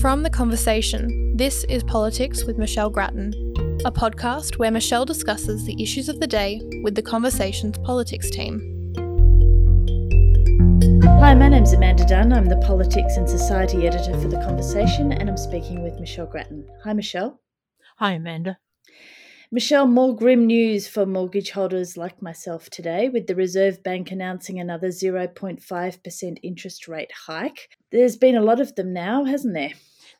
From The Conversation, this is Politics with Michelle Grattan, a podcast where Michelle discusses the issues of the day with The Conversation's politics team. Hi, my name's Amanda Dunn. I'm the Politics and Society Editor for The Conversation, and I'm speaking with Michelle Grattan. Hi, Michelle. Hi, Amanda. Michelle, more grim news for mortgage holders like myself today, with the Reserve Bank announcing another 0.5% interest rate hike. There's been a lot of them now, hasn't there?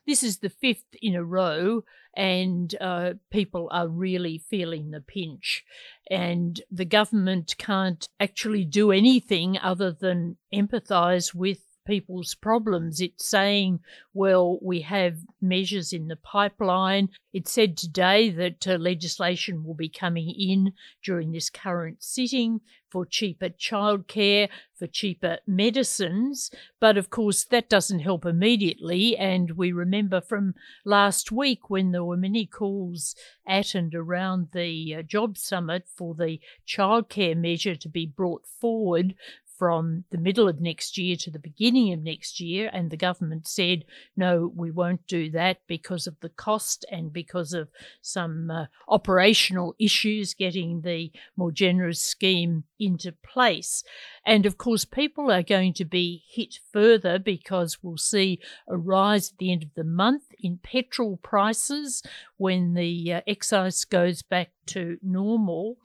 This is the fifth in a row, and uh, people are really feeling the pinch. And the government can't actually do anything other than empathise with people's problems. It's saying, well, we have measures in the pipeline. It said today that uh, legislation will be coming in during this current sitting for cheaper childcare, for cheaper medicines. But of course, that doesn't help immediately. And we remember from last week when there were many calls at and around the uh, job summit for the childcare measure to be brought forward from the middle of next year to the beginning of next year, and the government said, no, we won't do that because of the cost and because of some uh, operational issues getting the more generous scheme into place. And of course, people are going to be hit further because we'll see a rise at the end of the month in petrol prices when the uh, excise goes back to normal.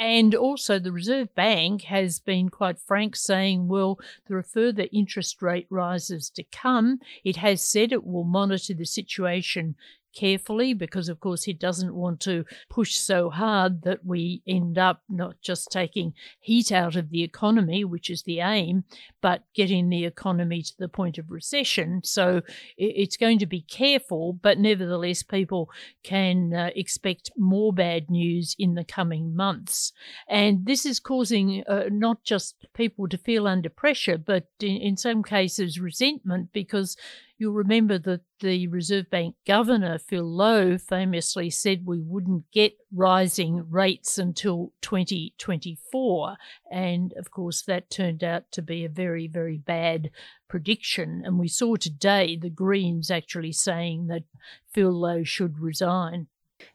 And also, the Reserve Bank has been quite frank saying, well, there are further interest rate rises to come. It has said it will monitor the situation carefully because, of course, he doesn't want to push so hard that we end up not just taking heat out of the economy, which is the aim, but getting the economy to the point of recession. So it's going to be careful, but nevertheless, people can uh, expect more bad news in the coming months. And this is causing uh, not just people to feel under pressure, but in, in some cases, resentment because You'll remember that the Reserve Bank Governor, Phil Lowe, famously said we wouldn't get rising rates until 2024. And of course, that turned out to be a very, very bad prediction. And we saw today the Greens actually saying that Phil Lowe should resign.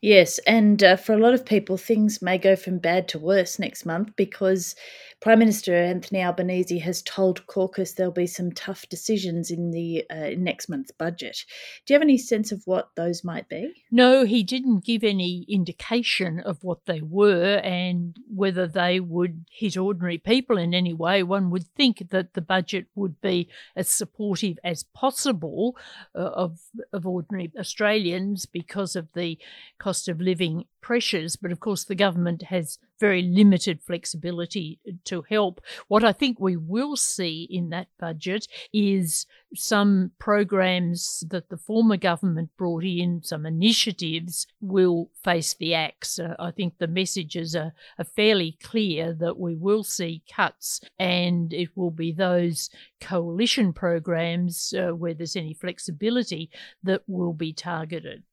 Yes, and uh, for a lot of people, things may go from bad to worse next month because Prime Minister Anthony Albanese has told caucus there'll be some tough decisions in the uh, next month's budget. Do you have any sense of what those might be? No, he didn't give any indication of what they were and whether they would hit ordinary people in any way. One would think that the budget would be as supportive as possible uh, of of ordinary Australians because of the cost of living pressures, but of course the government has very limited flexibility to help. What I think we will see in that budget is some programs that the former government brought in, some initiatives will face the axe. Uh, I think the messages are, are fairly clear that we will see cuts and it will be those coalition programs uh, where there's any flexibility that will be targeted.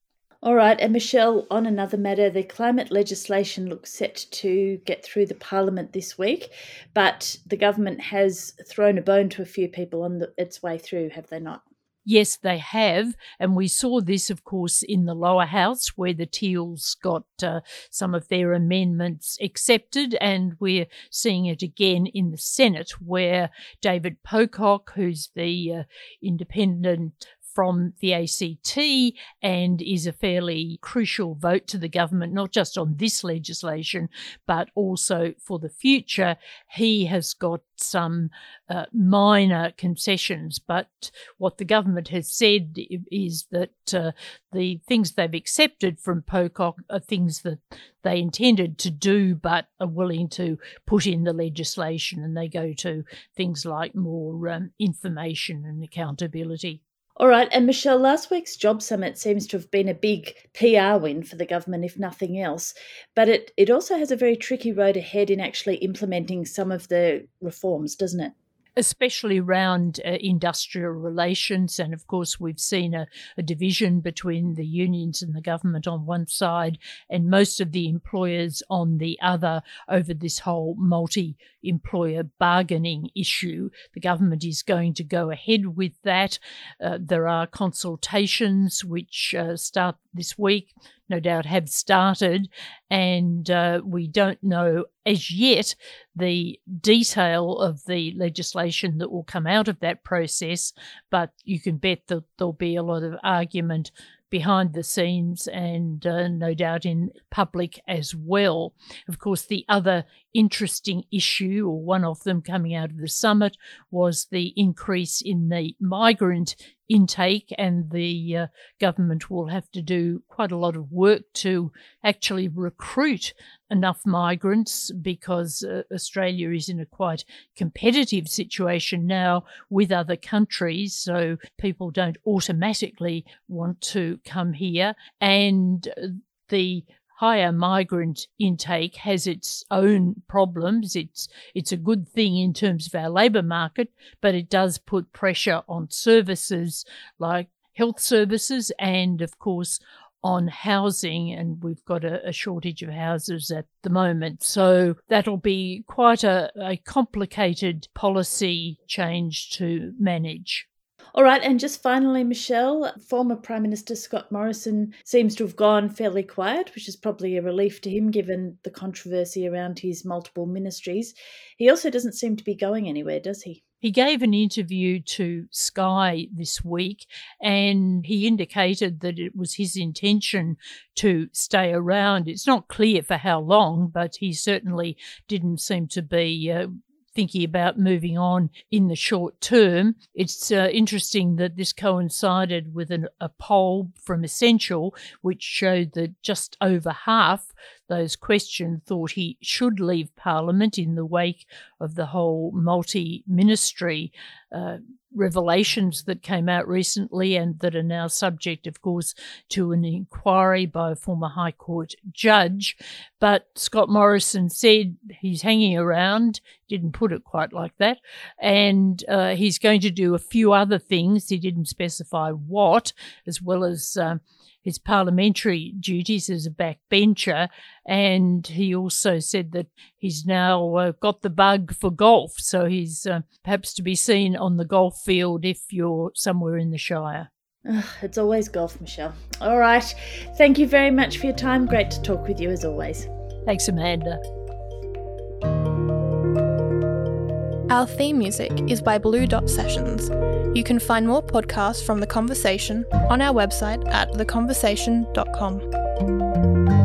All right, and Michelle, on another matter, the climate legislation looks set to get through the parliament this week, but the government has thrown a bone to a few people on the, its way through, have they not? Yes, they have. And we saw this, of course, in the lower house where the Teals got uh, some of their amendments accepted. And we're seeing it again in the Senate where David Pocock, who's the uh, independent from the ACT and is a fairly crucial vote to the government, not just on this legislation, but also for the future. He has got some uh, minor concessions, but what the government has said is that uh, the things they've accepted from Pocock are things that they intended to do, but are willing to put in the legislation, and they go to things like more um, information and accountability. All right, and Michelle, last week's Job Summit seems to have been a big PR win for the government, if nothing else. But it, it also has a very tricky road ahead in actually implementing some of the reforms, doesn't it? Especially around uh, industrial relations. And of course, we've seen a, a, division between the unions and the government on one side and most of the employers on the other over this whole multi employer bargaining issue. The government is going to go ahead with that. Uh, there are consultations which uh, start this week no doubt have started, and uh, we don't know as yet the detail of the legislation that will come out of that process, but you can bet that there'll be a lot of argument behind the scenes and uh, no doubt in public as well. Of course, the other interesting issue, or one of them coming out of the summit, was the increase in the migrant intake, and the uh, government will have to do quite a lot of work to actually recruit enough migrants because uh, Australia is in a quite competitive situation now with other countries. So people don't automatically want to come here. And the higher migrant intake has its own problems. It's it's a good thing in terms of our labour market, but it does put pressure on services like health services and of course on housing, and we've got a, a, shortage of houses at the moment. So that'll be quite a, a complicated policy change to manage. All right, and just finally, Michelle, former Prime Minister Scott Morrison seems to have gone fairly quiet, which is probably a relief to him given the controversy around his multiple ministries. He also doesn't seem to be going anywhere, does he? He gave an interview to Sky this week and he indicated that it was his intention to stay around. It's not clear for how long, but he certainly didn't seem to be uh, thinking about moving on in the short term. It's uh, interesting that this coincided with an, a poll from Essential, which showed that just over half those questioned thought he should leave Parliament in the wake of the whole multi ministry uh, revelations that came out recently and that are now subject, of course, to an inquiry by a former High Court judge. But Scott Morrison said he's hanging around, didn't put it quite like that, and uh, he's going to do a few other things. He didn't specify what, as well as. Uh, his parliamentary duties as a backbencher, and he also said that he's now uh, got the bug for golf, so he's uh, perhaps to be seen on the golf field if you're somewhere in the Shire. Ugh, it's always golf, Michelle. All right. Thank you very much for your time. Great to talk with you as always. Thanks, Amanda. Our theme music is by Blue Dot Sessions. You can find more podcasts from The Conversation on our website at theconversation.com.